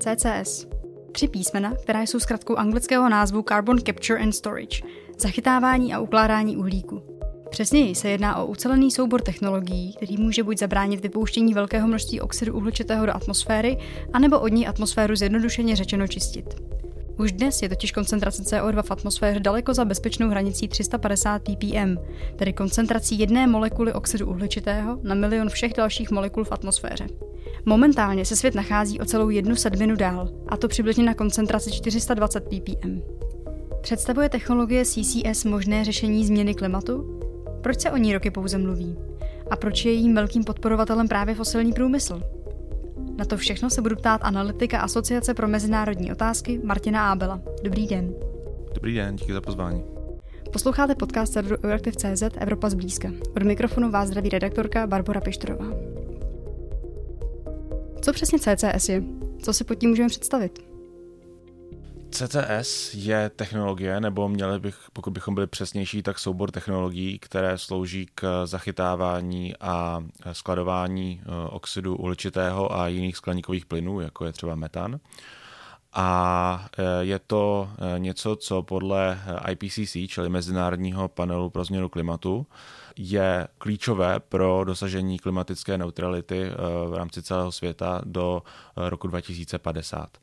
CCS. Tři písmena, která jsou zkratkou anglického názvu Carbon Capture and Storage, zachytávání a ukládání uhlíku. Přesněji se jedná o ucelený soubor technologií, který může buď zabránit vypouštění velkého množství oxidu uhličitého do atmosféry, anebo od ní atmosféru zjednodušeně řečeno čistit. Už dnes je totiž koncentrace CO2 v atmosféře daleko za bezpečnou hranicí 350 ppm, tedy koncentrací jedné molekuly oxidu uhličitého na milion všech dalších molekul v atmosféře. Momentálně se svět nachází o celou jednu sedminu dál, a to přibližně na koncentraci 420 ppm. Představuje technologie CCS možné řešení změny klimatu? Proč se o ní roky pouze mluví? A proč je jím velkým podporovatelem právě fosilní průmysl? Na to všechno se budu ptát analytika Asociace pro mezinárodní otázky Martina Ábela. Dobrý den. Dobrý den, díky za pozvání. Posloucháte podcast serveru Euraktiv.cz Evropa zblízka. Od mikrofonu vás zdraví redaktorka Barbara Pištorová. Co přesně CCS je? Co si pod tím můžeme představit? CCS je technologie, nebo měli bych, pokud bychom byli přesnější, tak soubor technologií, které slouží k zachytávání a skladování eh, oxidu uhličitého a jiných skleníkových plynů, jako je třeba metan. A eh, je to eh, něco, co podle IPCC, čili Mezinárodního panelu pro změnu klimatu, je klíčové pro dosažení klimatické neutrality v rámci celého světa do roku 2050.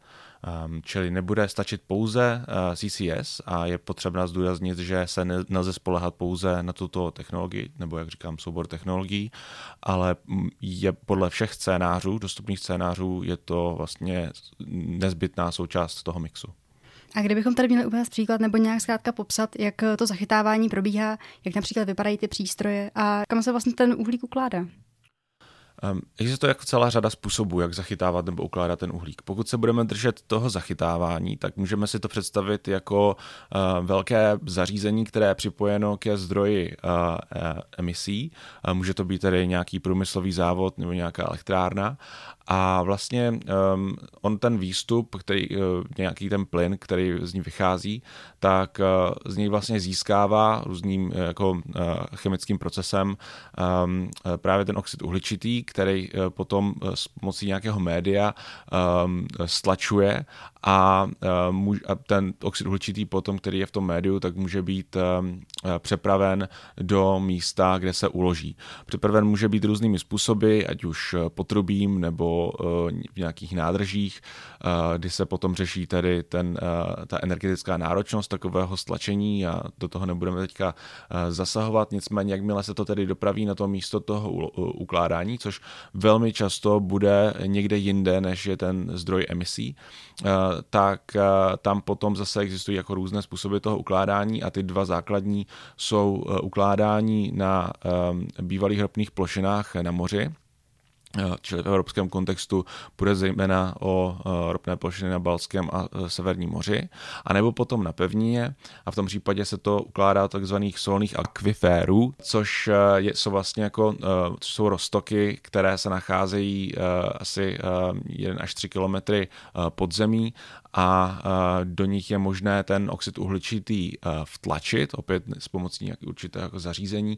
Um, čili nebude stačit pouze uh, CCS a je potřeba zdůraznit, že se ne, nelze spolehat pouze na tuto technologii, nebo jak říkám, soubor technologií, ale je podle všech scénářů, dostupných scénářů, je to vlastně nezbytná součást toho mixu. A kdybychom tady měli uvést příklad nebo nějak zkrátka popsat, jak to zachytávání probíhá, jak například vypadají ty přístroje a kam se vlastně ten uhlík ukládá? Um, existuje jako celá řada způsobů, jak zachytávat nebo ukládat ten uhlík. Pokud se budeme držet toho zachytávání, tak můžeme si to představit jako uh, velké zařízení, které je připojeno ke zdroji uh, uh, emisí. Uh, může to být tedy nějaký průmyslový závod nebo nějaká elektrárna a vlastně um, on ten výstup, který, uh, nějaký ten plyn, který z ní vychází, tak uh, z něj vlastně získává různým uh, jako uh, chemickým procesem um, právě ten oxid uhličitý, který uh, potom uh, s pomocí nějakého média um, stlačuje a, uh, a ten oxid uhličitý potom, který je v tom médiu, tak může být um, přepraven do místa, kde se uloží. Přepraven může být různými způsoby, ať už potrubím nebo Eh, v nějakých nádržích, eh, kdy se potom řeší tady ten, eh, ta energetická náročnost takového stlačení a do toho nebudeme teďka zasahovat. Nicméně, jakmile se to tedy dopraví na to místo toho ukládání, což velmi často bude někde jinde, než je ten zdroj emisí, tak tam potom zase existují jako různé způsoby toho ukládání a ty dva základní jsou ukládání na bývalých ropných plošinách na moři, čili v evropském kontextu bude zejména o eh, ropné plošiny na Balském a eh, Severním moři, anebo potom na pevnině a v tom případě se to ukládá takzvaných solných akviférů, což je, jsou vlastně jako jsou roztoky, které se nacházejí asi 1 až 3 kilometry pod zemí a do nich je možné ten oxid uhličitý vtlačit, opět s pomocí nějakého určitého zařízení,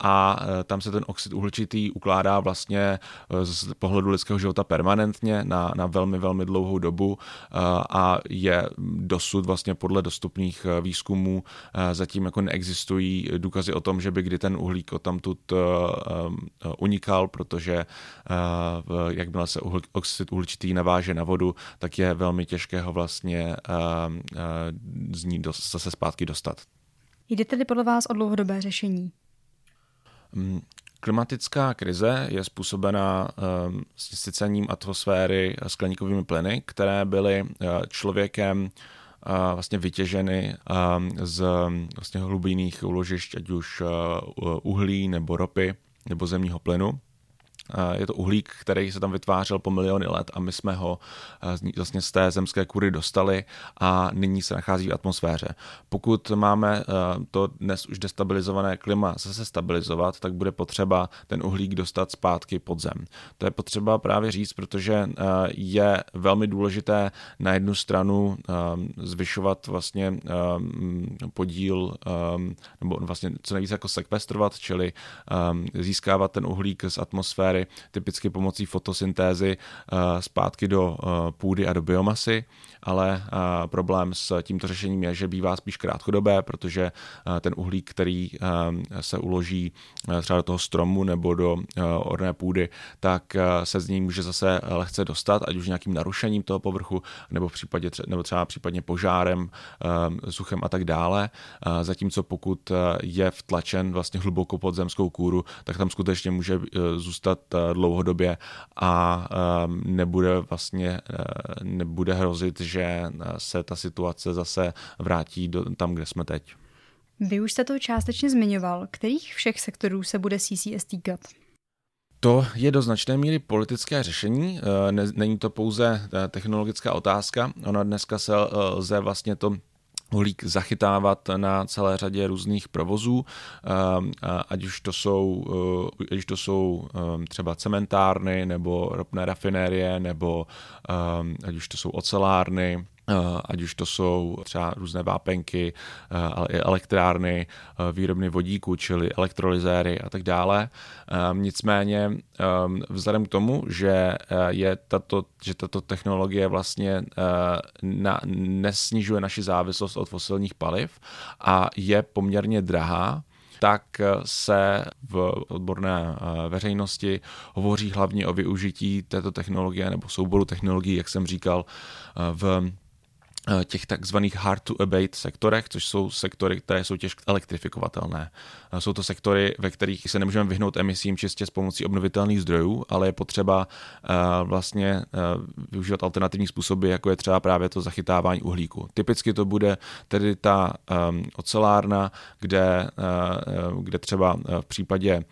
a tam se ten oxid uhličitý ukládá vlastně z pohledu lidského života permanentně na, na velmi, velmi dlouhou dobu a je dosud vlastně podle dostupných výzkumů zatím jako neexistují důkazy o tom, že by kdy ten uhlík tamtud unikal, protože jakmile se oxid uhličitý naváže na vodu, tak je velmi těžké ho vlastně z ní zase zpátky dostat. Jde tedy podle vás o dlouhodobé řešení? Mm, klimatická krize je způsobená um, sycením atmosféry skleníkovými plyny, které byly uh, člověkem uh, vlastně vytěženy z vlastně hlubinných úložišť, ať už uh, uhlí nebo ropy nebo zemního plynu. Je to uhlík, který se tam vytvářel po miliony let a my jsme ho vlastně z té zemské kury dostali a nyní se nachází v atmosféře. Pokud máme to dnes už destabilizované klima zase stabilizovat, tak bude potřeba ten uhlík dostat zpátky pod zem. To je potřeba právě říct, protože je velmi důležité na jednu stranu zvyšovat vlastně podíl nebo vlastně co nejvíce jako sekvestrovat, čili získávat ten uhlík z atmosféry atmosféry, typicky pomocí fotosyntézy zpátky do půdy a do biomasy ale problém s tímto řešením je, že bývá spíš krátkodobé, protože ten uhlík, který se uloží třeba do toho stromu nebo do orné půdy, tak se z ní může zase lehce dostat, ať už nějakým narušením toho povrchu, nebo, v případě, nebo třeba případně požárem, suchem a tak dále. Zatímco pokud je vtlačen vlastně hluboko pod zemskou kůru, tak tam skutečně může zůstat dlouhodobě a nebude vlastně nebude hrozit, že se ta situace zase vrátí do, tam, kde jsme teď. Vy už jste to částečně zmiňoval. Kterých všech sektorů se bude CCS týkat? To je do značné míry politické řešení, není to pouze technologická otázka. Ona dneska se lze vlastně to uhlík zachytávat na celé řadě různých provozů, ať už to jsou, ať už to jsou třeba cementárny nebo ropné rafinérie, nebo ať už to jsou ocelárny, Eh, ať už to jsou třeba různé vápenky, eh, ale i elektrárny, eh, výrobny vodíku, čili elektrolyzéry a tak dále. Nicméně vzhledem k tomu, že, je tato, že tato technologie vlastně na, nesnižuje naši závislost od fosilních paliv a je poměrně drahá, tak se v odborné veřejnosti hovoří hlavně o využití této technologie nebo souboru technologií, jak jsem říkal, v Eh, těch takzvaných hard to abate sektorech, což jsou sektory, které jsou těžko elektrifikovatelné. Eh, jsou to sektory, ve kterých se nemůžeme vyhnout emisím čistě s pomocí obnovitelných zdrojů, ale je potřeba eh, vlastně využívat alternativní způsoby, jako je třeba právě to zachytávání uhlíku. Typicky to bude tedy ta ocelárna, kde, kde třeba v případě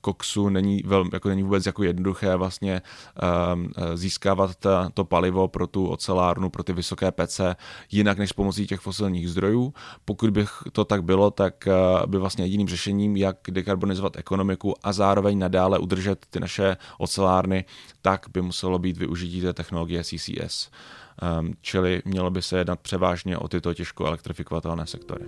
koksu není, vel, jako není vůbec jako jednoduché vlastně uh, získávat ta, to palivo pro tu ocelárnu, pro ty vysoké pece jinak než pomocí těch fosilních zdrojů. Pokud by to tak bylo, tak uh, by vlastně jediným řešením, jak dekarbonizovat ekonomiku a zároveň nadále udržet ty naše ocelárny, tak by muselo být využití té technologie CCS. Čili mělo by se jednat převážně o tyto těžko elektrifikovatelné sektory.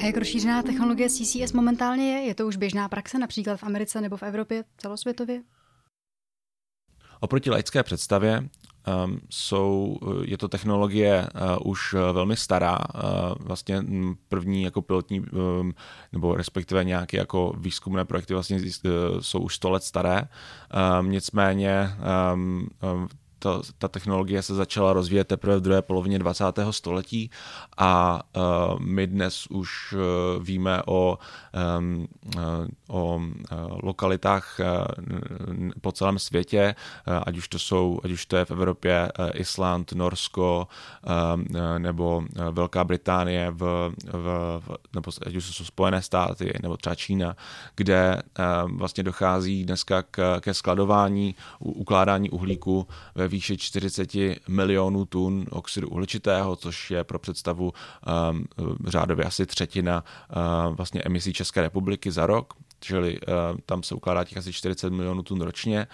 A jak rozšířená technologie CCS momentálně je? Je to už běžná praxe například v Americe nebo v Evropě celosvětově? Oproti laické představě um, jsou, je to technologie uh, už uh, velmi stará, uh, vlastně první jako pilotní, um, nebo respektive nějaké jako výzkumné projekty vlastně uh, jsou už 100 let staré, um, nicméně um, um, ta, ta technologie se začala rozvíjet teprve v druhé polovině 20. století a uh, my dnes už uh, víme o, um, uh, o lokalitách uh, po celém světě, uh, ať už to jsou, ať už to je v Evropě uh, Island, Norsko uh, nebo uh, Velká Británie, v, v, nebo ať už to jsou Spojené státy nebo třeba Čína, kde uh, vlastně dochází dneska k, ke skladování, ukládání uhlíku ve výši 40 milionů tun oxidu uhličitého, což je pro představu um, řádově asi třetina uh, vlastně emisí České republiky za rok čili uh, tam se ukládá těch asi 40 milionů tun ročně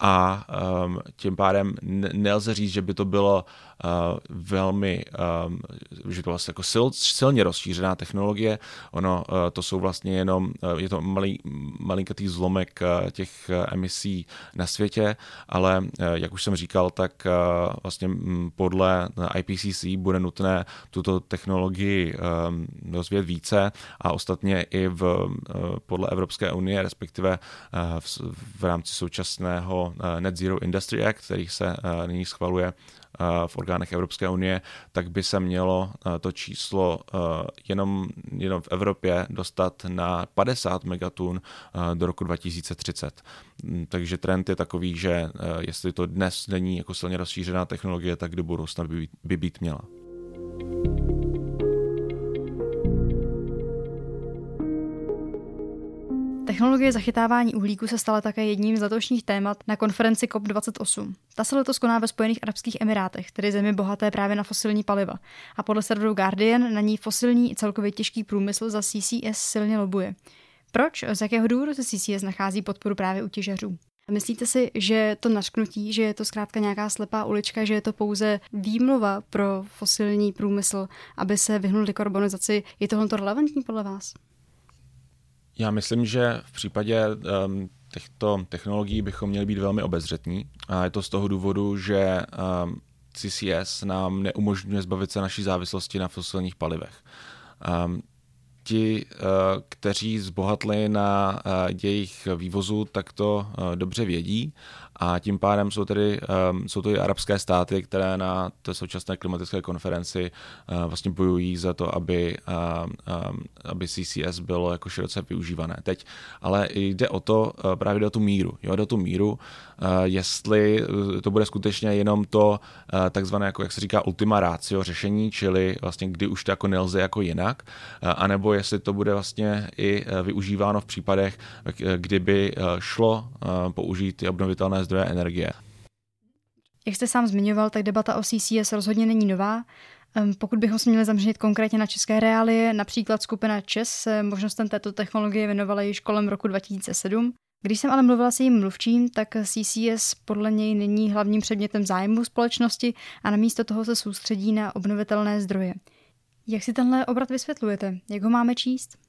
a um, tím pádem nelze říct, že by to bylo uh, velmi, um, že to vlastně jako sil, silně rozšířená technologie. Ono uh, to jsou vlastně jenom, uh, je to malý, malinkatý zlomek uh, těch uh, emisí na světě, ale uh, jak už jsem říkal, tak uh, vlastně podle IPCC bude nutné tuto technologii um, rozvíjet více a ostatně i v, uh, podle Evropské unie, respektive uh, v, v rámci současného Net Zero Industry Act, který se nyní schvaluje v orgánech Evropské unie, tak by se mělo to číslo jenom, jenom v Evropě dostat na 50 megatun do roku 2030. Mm, takže trend je takový, že jestli to dnes není jako silně rozšířená technologie, tak do budoucna by, by být měla. Technologie zachytávání uhlíku se stala také jedním z letošních témat na konferenci COP28. Ta se letos koná ve Spojených Arabských Emirátech, tedy zemi bohaté právě na fosilní paliva. A podle serveru Guardian na ní fosilní i celkově těžký průmysl za CCS silně lobuje. Proč? Z jakého důvodu se CCS nachází podporu právě u těžařů? Myslíte si, že to nařknutí, že je to zkrátka nějaká slepá ulička, že je to pouze výmluva pro fosilní průmysl, aby se vyhnul dekarbonizaci, je tohle relevantní podle vás? Já myslím, že v případě um, těchto technologií bychom měli být velmi obezřetní. A je to z toho důvodu, že um, CCS nám neumožňuje zbavit se naší závislosti na fosilních palivech. Um, ti, uh, kteří zbohatli na uh, jejich vývozu, tak to uh, dobře vědí a tím pádem jsou, tedy, um, jsou to i arabské státy, které na té současné klimatické konferenci uh, vlastně bojují za to, aby, uh, um, aby CCS bylo jako široce využívané. Teď ale jde o to, uh, právě do tu míru. Jo, do tu míru, uh, jestli to bude skutečně jenom to uh, takzvané, jako, jak se říká, ultima ratio řešení, čili vlastně kdy už to jako nelze jako jinak, uh, anebo jestli to bude vlastně i uh, využíváno v případech, kdyby uh, šlo uh, použít obnovitelné zdroje energie. Jak jste sám zmiňoval, tak debata o CCS rozhodně není nová. Pokud bychom se měli zaměřit konkrétně na české reálie, například skupina ČES se možnostem této technologie věnovala již kolem roku 2007. Když jsem ale mluvila s jejím mluvčím, tak CCS podle něj není hlavním předmětem zájmu společnosti a namísto toho se soustředí na obnovitelné zdroje. Jak si tenhle obrat vysvětlujete? Jak ho máme číst?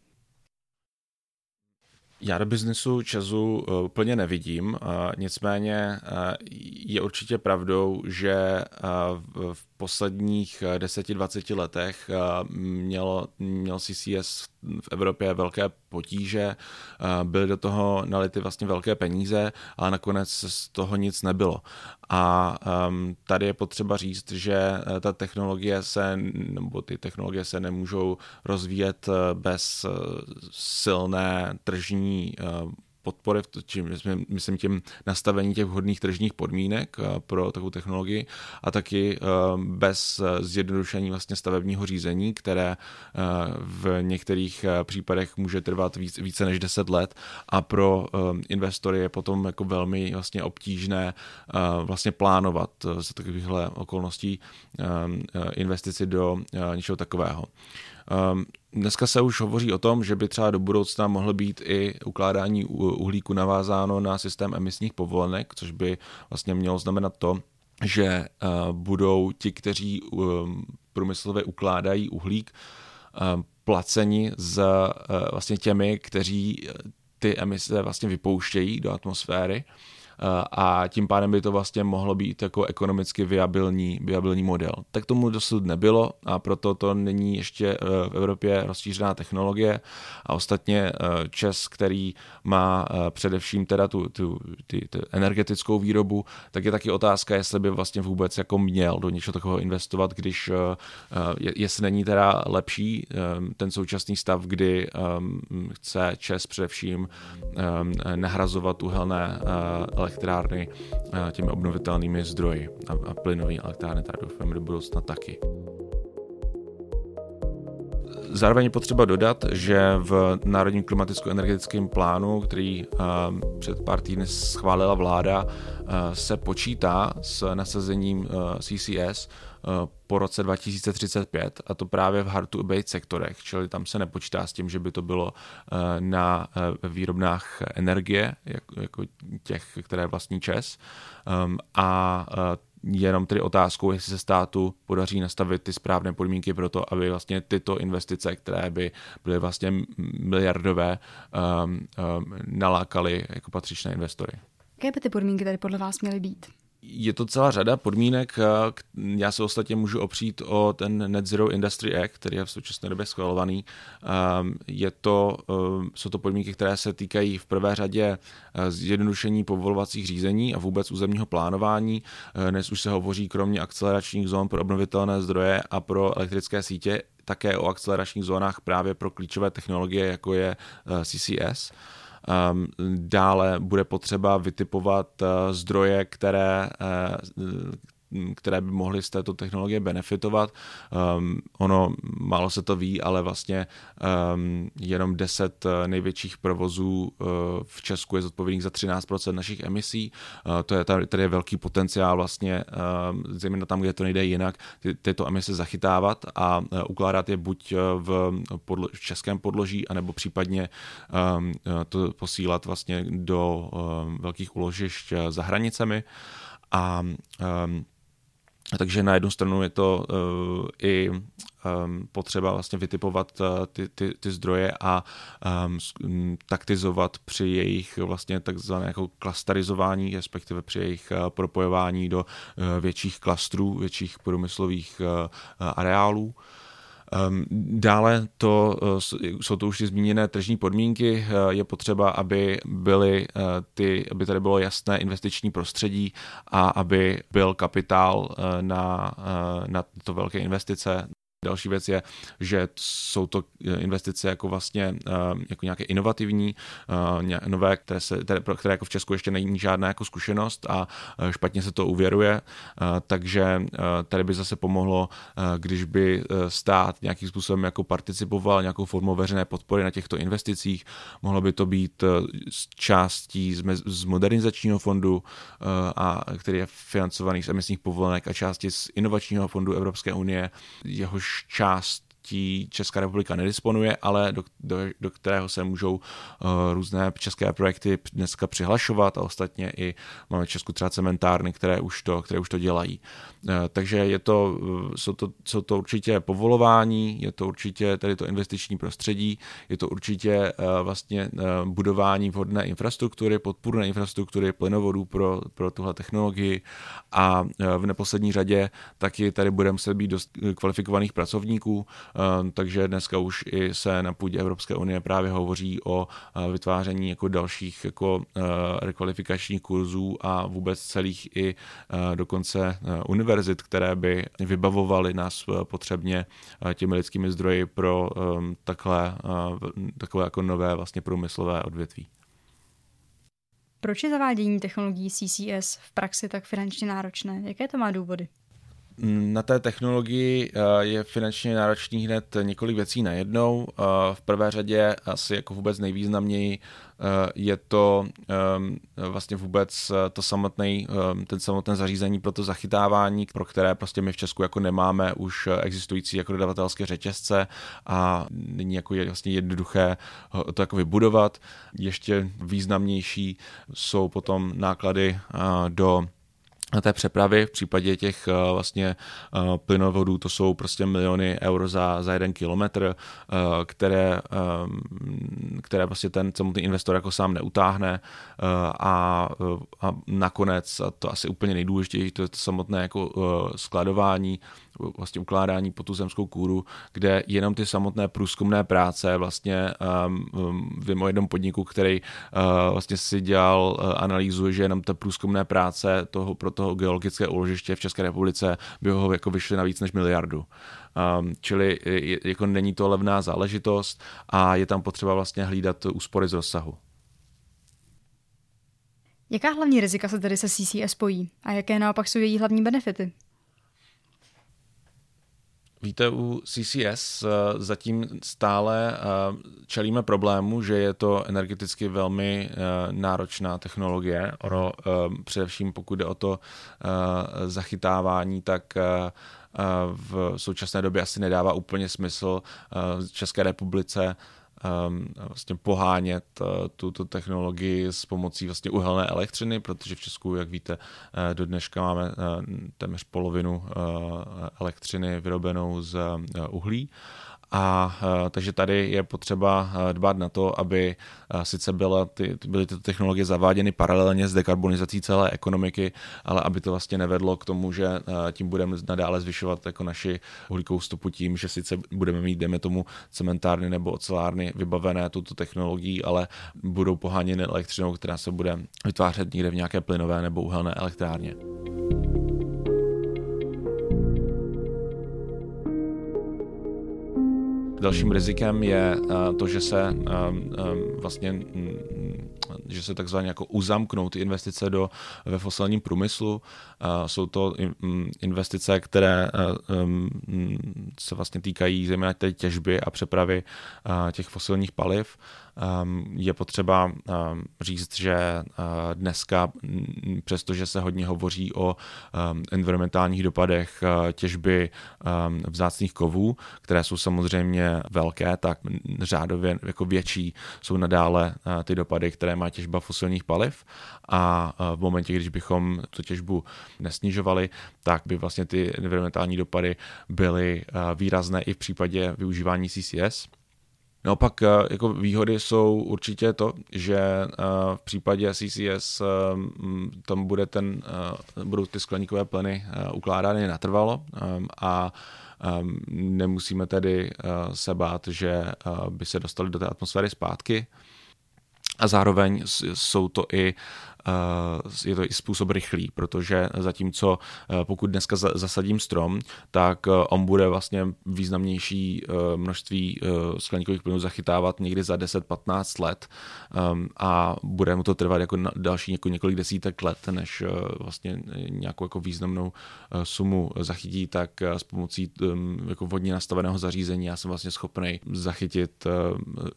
Já do biznesu Česu eh, úplně nevidím, nicméně eh, je určitě pravdou, že eh, v posledních 10-20 letech mělo, měl CCS v Evropě velké potíže, byly do toho nality vlastně velké peníze, ale nakonec z toho nic nebylo. A tady je potřeba říct, že eh, ta technologie se, nebo ty technologie se nemůžou rozvíjet eh, bez eh, silné tržní podpory, čím, myslím tím nastavení těch vhodných tržních podmínek eh, pro takovou technologii a taky eh, bez eh, zjednodušení vlastně stavebního řízení, které v některých případech může trvat více než 10 let a pro investory je potom jako velmi vlastně obtížné vlastně plánovat za takovýchhle okolností investici do něčeho takového. Um, dneska se už hovoří o tom, že by třeba do budoucna mohlo být i ukládání uhlíku navázáno na systém emisních povolenek, což by vlastně mělo znamenat to, že uh, budou ti, kteří um, průmyslově ukládají uhlík, uh, placeni z uh, vlastně těmi, kteří ty emise vlastně vypouštějí do atmosféry a tím pádem by to vlastně mohlo být jako ekonomicky viabilní, viabilní model. Tak tomu dosud nebylo a proto to není ještě eh, v Evropě rozšířená technologie a ostatně eh, Čes, který má eh, především teda tu, tu, ty, tu energetickou výrobu, tak je taky otázka, jestli by vlastně vůbec jako měl do něčeho takového investovat, když jestli není teda lepší ten současný stav, kdy chce Čes především nahrazovat uhelné elektrárny eh, těmi obnovitelnými zdroji a, a plynové elektrárny tady doufám do budoucna taky. Zároveň je potřeba dodat, že v Národním klimaticko-energetickém plánu, který uh, před pár týdny schválila vláda, uh, se počítá s nasazením CCS po roce 2035 a to právě v hard to abate sektorech, čili tam se nepočítá s tím, že by to bylo na výrobnách energie, jako těch, které vlastní ČES um, a jenom tedy otázkou, jestli se státu podaří nastavit ty správné podmínky pro to, aby vlastně tyto investice, které by byly vlastně miliardové, um, um, nalákaly jako patřičné investory. Jaké by ty podmínky tady podle vás měly být? Je to celá řada podmínek. Já se ostatně můžu opřít o ten Net Zero Industry Act, který je v současné době schvalovaný. Ehm, je to, ehm, jsou to podmínky, které se týkají v prvé řadě eh, zjednodušení povolovacích řízení a vůbec územního plánování. Eh, dnes už se hovoří kromě akceleračních zón pro obnovitelné zdroje a pro elektrické sítě také o akceleračních zónách právě pro klíčové technologie, jako je eh, CCS. Ehm, dále bude potřeba vytipovat eh, zdroje, které eh, které by mohly z této technologie benefitovat. Um, ono, málo se to ví, ale vlastně um, jenom 10 eh, největších provozů uh, v Česku je zodpovědných za 13% našich emisí. Uh, to je, tady je velký potenciál vlastně, uh, zejména tam, kde to nejde jinak, ty, tyto emise zachytávat a uh, ukládat je buď v, podlo, v českém podloží, anebo případně um, to posílat vlastně do um, velkých uložišť za hranicemi. A um, takže na jednu stranu je to uh, i um, potřeba vlastně vytipovat uh, ty, ty, ty zdroje a um, taktizovat při jejich vlastně takzvané jako klasterizování, respektive při jejich uh, propojování do uh, větších klastrů, větších průmyslových uh, areálů. Ehm, dále to, eh, jsou to už ty zmíněné tržní podmínky. Eh, je potřeba, aby, byly eh, ty, aby tady bylo jasné investiční prostředí a aby byl kapitál na, na to velké investice Další věc je, že jsou to investice jako vlastně eh, jako nějaké inovativní, eh, nové, které, se, které, které jako v Česku ještě není žádná jako zkušenost a eh, špatně se to uvěruje, takže tady by zase pomohlo, když by stát nějakým způsobem jako participoval nějakou formou veřejné podpory na těchto investicích. Mohlo by to být z částí z modernizačního fondu, a, který je financovaný z emisních povolenek a části z inovačního fondu Evropské unie, jehož část možností Česká republika nedisponuje, ale do, do, do kterého se můžou uh, různé české projekty dneska přihlašovat a ostatně i máme v Česku třeba cementárny, které už to, které už to dělají. Uh, takže je to, uh, jsou, to, jsou to určitě povolování, je to určitě tady to investiční prostředí, je to určitě uh, vlastně uh, budování vhodné infrastruktury, podpůrné infrastruktury, plynovodů pro, pro tuhle technologii a uh, v neposlední řadě taky tady budeme muset být dost kvalifikovaných pracovníků, takže dneska už i se na půdě Evropské unie právě hovoří o eh, vytváření jako dalších jako eh, rekvalifikačních kurzů a vůbec celých i eh, dokonce univerzit, které by vybavovaly nás potřebně těmi lidskými zdroji pro ehm, takhle, takové jako nové vlastně průmyslové odvětví. Proč je zavádění technologií CCS v praxi tak finančně náročné? Jaké to má důvody? Na té technologii eh, je finančně náročný hned několik věcí najednou. Eh, v prvé řadě asi jako vůbec nejvýznamněji eh, je to ehm, vlastně vůbec to samotný, ehm, ten samotné zařízení pro to zachytávání, pro které prostě my v Česku jako nemáme už existující jako dodavatelské řetězce a není jako je vlastně jednoduché to jako vybudovat. Ještě významnější jsou potom náklady do té přepravy v případě těch uh, vlastně uh, plynovodů to jsou prostě miliony eur za, za jeden kilometr, uh, které, které vlastně ten samotný investor jako sám neutáhne a, a nakonec, a to asi úplně nejdůležitější, to je to samotné jako skladování vlastně ukládání po tu zemskou kůru, kde jenom ty samotné průzkumné práce vlastně vím o jednom podniku, který vlastně si dělal analýzu, že jenom ta průzkumné práce toho, pro toho geologické úložiště v České republice by ho jako vyšly na víc než miliardu. Um, čili je, jako není to levná záležitost a je tam potřeba vlastně hlídat úspory z rozsahu. Jaká hlavní rizika se tedy se CCS spojí a jaké naopak jsou její hlavní benefity? Víte, u CCS eh, zatím stále eh, čelíme problému, že je to energeticky velmi eh, náročná technologie. Ono především pokud jde o to zachytávání, tak v současné době asi nedává úplně smysl v České republice vlastně pohánět uh, tuto technologii s pomocí vlastně uhelné elektřiny, protože v Česku, jak víte, uh, do dneška máme uh, téměř polovinu elektřiny vyrobenou z uh, uhlí. A uh, takže tady je potřeba uh, dbát na to, aby uh, sice byla ty, byly tyto technologie zaváděny paralelně s dekarbonizací celé ekonomiky, ale aby to vlastně nevedlo k tomu, že tím budeme nadále zvyšovat jako naši uhlíkovou stopu tím, že sice budeme mít, jdeme tomu, cementárny nebo ocelárny vybavené tuto technologií, ale budou poháněny elektřinou, která se bude vytvářet někde v nějaké plynové nebo uhelné elektrárně. Dalším rizikem je eh, to, že se eh, eh, vlastně že se takzvaně jako uzamknou ty investice do, ve fosilním průmyslu. Jsou to mm, investice, které mm, se vlastně týkají zejména té těžby a přepravy těch fosilních paliv. Je potřeba říct, že eh, dneska, přestože se hodně hovoří o environmentálních dopadech eh, těžby vzácných kovů, které jsou samozřejmě velké, tak řádově jako větší jsou nadále ty dopady, které má těžba fosilních paliv a v momentě, když bychom tu těžbu nesnižovali, tak by vlastně ty environmentální dopady byly výrazné i v případě využívání CCS. Naopak jako výhody jsou určitě to, že v případě CCS tam bude ten, budou ty skleníkové plyny ukládány natrvalo a nemusíme tedy se bát, že by se dostali do té atmosféry zpátky. A zároveň jsou to i Eh, je to i způsob rychlý, protože zatímco eh, pokud dneska zasadím strom, tak eh, on bude vlastně významnější množství skleníkových plynů zachytávat někdy za 10-15 let a bude mu to trvat jako další několik desítek let, než vlastně nějakou jako významnou sumu zachytí, tak s pomocí jako vodně nastaveného zařízení já jsem vlastně schopný zachytit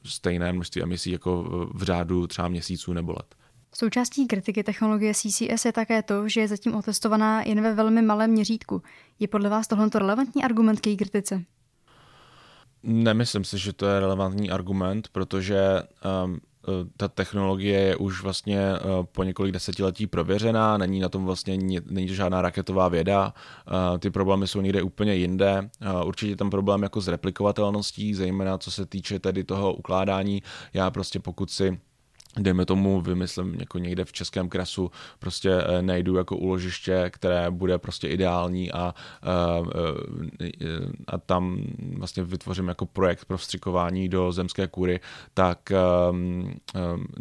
stejné množství emisí jako v řádu třeba měsíců nebo let. Součástí kritiky technologie CCS je také to, že je zatím otestovaná jen ve velmi malém měřítku. Je podle vás tohle relevantní argument k její kritice? Nemyslím si, že to je relevantní argument, protože um, ta technologie je už vlastně uh, po několik desetiletí prověřená, není na tom vlastně není to žádná raketová věda, uh, ty problémy jsou někde úplně jinde. Určitě tam problém jako s replikovatelností, zejména co se týče tedy toho ukládání. Já prostě pokud si dejme tomu, vymyslím jako někde v Českém krasu, prostě eh, najdu jako úložiště, které bude prostě ideální a, a, eh, eh, a tam vlastně vytvořím jako projekt pro vstřikování do zemské kůry, tak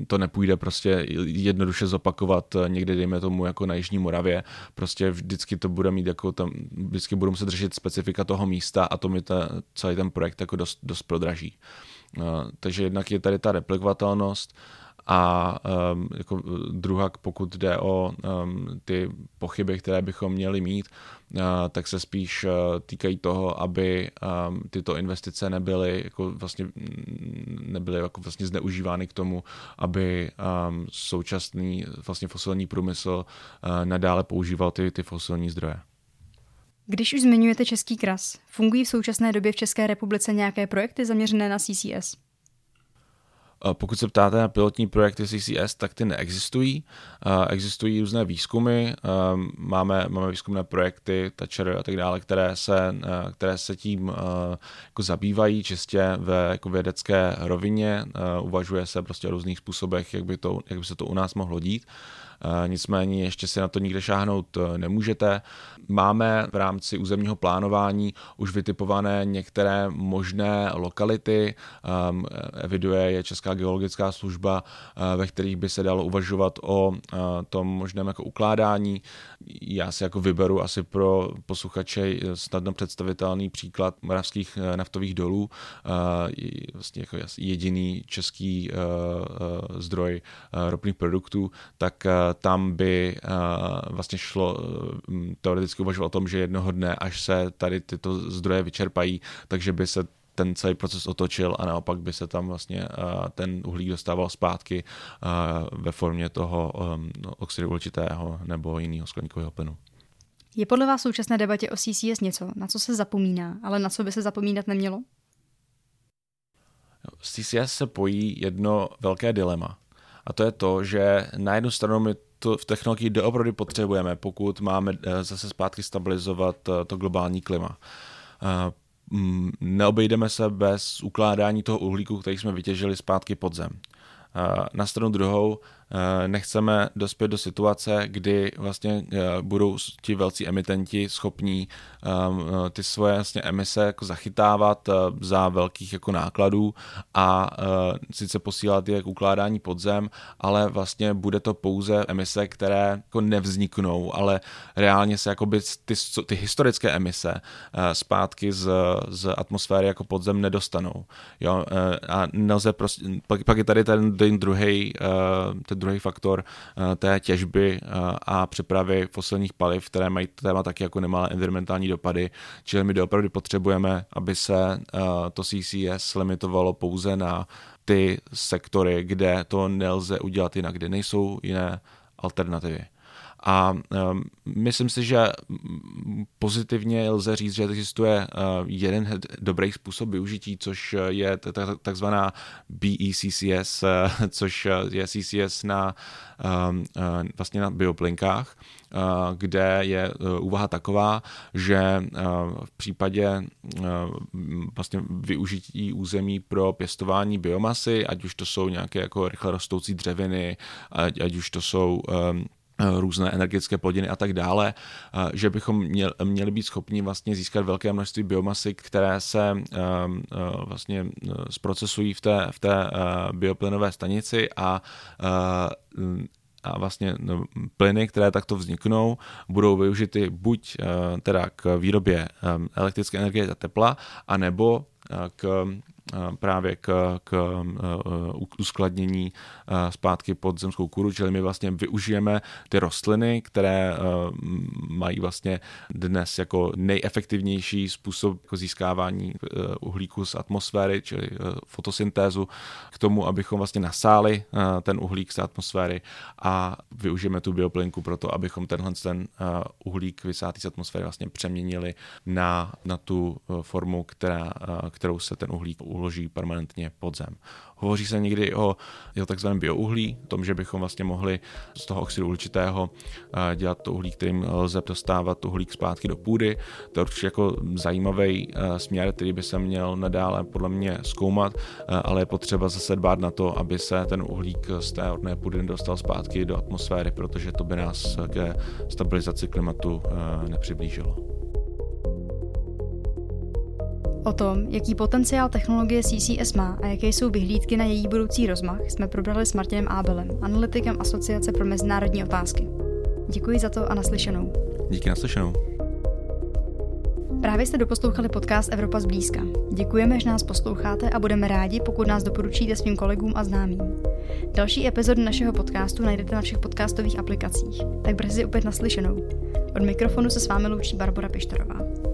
to nepůjde prostě jednoduše zopakovat někde, dejme tomu, jako na Jižní Moravě. Prostě vždycky to bude mít jako tam, vždycky budu muset držet specifika toho místa a to mi ta, celý ten projekt jako dost, dost prodraží. Takže jednak je tady ta replikovatelnost, a um, jako druhá, pokud jde o um, ty pochyby, které bychom měli mít, uh, tak se spíš uh, týkají toho, aby um, tyto investice nebyly jako vlastně nebyly jako vlastně zneužívány k tomu, aby um, současný vlastně fosilní průmysl uh, nadále používal ty, ty fosilní zdroje. Když už zmiňujete český kras, fungují v současné době v České republice nějaké projekty zaměřené na CCS? Pokud se ptáte na pilotní projekty CCS, tak ty neexistují. Existují různé výzkumy, máme, máme výzkumné projekty, Thatcher a tak dále, které se, které se tím jako zabývají čistě ve jako vědecké rovině. Uvažuje se prostě o různých způsobech, jak by, to, jak by se to u nás mohlo dít. Nicméně ještě si na to nikde šáhnout e, nemůžete. Máme v rámci územního plánování už vytipované některé možné lokality. Eviduje je Česká geologická služba, ve kterých by se dalo uvažovat o tom možném jako ukládání. Já si jako vyberu asi pro posluchače snadno představitelný příklad moravských naftových dolů. Vlastně jako jediný český zdroj ropných produktů, tak tam by eh, vlastně šlo eh, teoreticky uvažovat o tom, že jednoho dne, až se tady tyto zdroje vyčerpají, takže by se ten celý proces otočil a naopak by se tam vlastně eh, ten uhlík dostával zpátky ve formě toho oxidu uhličitého nebo jiného skleníkového plynu. Je podle vás v současné debatě o CCS něco, na co se zapomíná, ale na co by se zapomínat nemělo? S CCS se pojí jedno velké dilema. A to je to, že na jednu stranu my to v technologii doopravdy potřebujeme, pokud máme eh, zase zpátky stabilizovat eh, to globální klima. Eh, mm, neobejdeme se bez ukládání toho uhlíku, který jsme vytěžili zpátky pod zem. Na stranu druhou nechceme dospět do situace, kdy vlastně eh, budou ti velcí emitenti schopní ehm, eh, ty svoje vlastně emise jako zachytávat za velkých jako nákladů a sice posílat je k ukládání podzem, ale vlastně bude to pouze emise, které jako nevzniknou, ale reálně se jako by ty, ty historické emise zpátky z, z atmosféry jako podzem nedostanou. Jo? A nelze prostě, pak, pak je tady ten, ten druhý, ten druhý faktor eh, té těžby eh, a přepravy fosilních paliv, které mají téma taky jako nemalé environmentální dopady. Čili my opravdu potřebujeme, aby se eh, to CCS limitovalo pouze na ty sektory, kde to nelze udělat jinak, kde nejsou jiné alternativy. A myslím si, že pozitivně lze říct, že existuje jeden dobrý způsob využití, což je takzvaná BECCS, což je CCS na vlastně na bioplynkách, kde je úvaha taková, že v případě vlastně využití území pro pěstování biomasy, ať už to jsou nějaké jako rychle rostoucí dřeviny, ať, už to jsou um, různé energetické plodiny a tak dále, že bychom měli být schopni vlastně získat velké množství biomasy, které se uh, vlastně zprocesují v té, v té bioplynové stanici a a vlastně no, plyny, které takto vzniknou, budou využity buď teda k výrobě elektrické energie a tepla, anebo k právě k, k uskladnění zpátky pod zemskou kůru, čili my vlastně využijeme ty rostliny, které mají vlastně dnes jako nejefektivnější způsob jako získávání uhlíku z atmosféry, čili fotosyntézu, k tomu, abychom vlastně nasáli ten uhlík z atmosféry a využijeme tu bioplynku pro to, abychom tenhle ten uhlík vysátý z atmosféry vlastně přeměnili na, na tu formu, která, kterou se ten uhlík uloží permanentně pod zem. Hovoří se někdy o jeho takzvaném biouhlí, o tom, že bychom vlastně mohli z toho oxidu uhličitého eh, dělat to uhlí, kterým lze dostávat uhlík zpátky do půdy. To je určitě jako zajímavý eh, směr, který by se měl nadále podle mě zkoumat, eh, ale je potřeba zase dbát na to, aby se ten uhlík z té orné půdy dostal zpátky do atmosféry, protože to by nás ke stabilizaci klimatu nepřiblížilo. O tom, jaký potenciál technologie CCS má a jaké jsou vyhlídky na její budoucí rozmach, jsme probrali s Martinem Ábelem, analytikem Asociace pro mezinárodní otázky. Děkuji za to a naslyšenou. Díky naslyšenou. Právě jste doposlouchali podcast Evropa zblízka. Děkujeme, že nás posloucháte a budeme rádi, pokud nás doporučíte svým kolegům a známým. Další epizody našeho podcastu najdete na všech podcastových aplikacích. Tak brzy opět naslyšenou. Od mikrofonu se s vámi loučí Barbara Pištorová.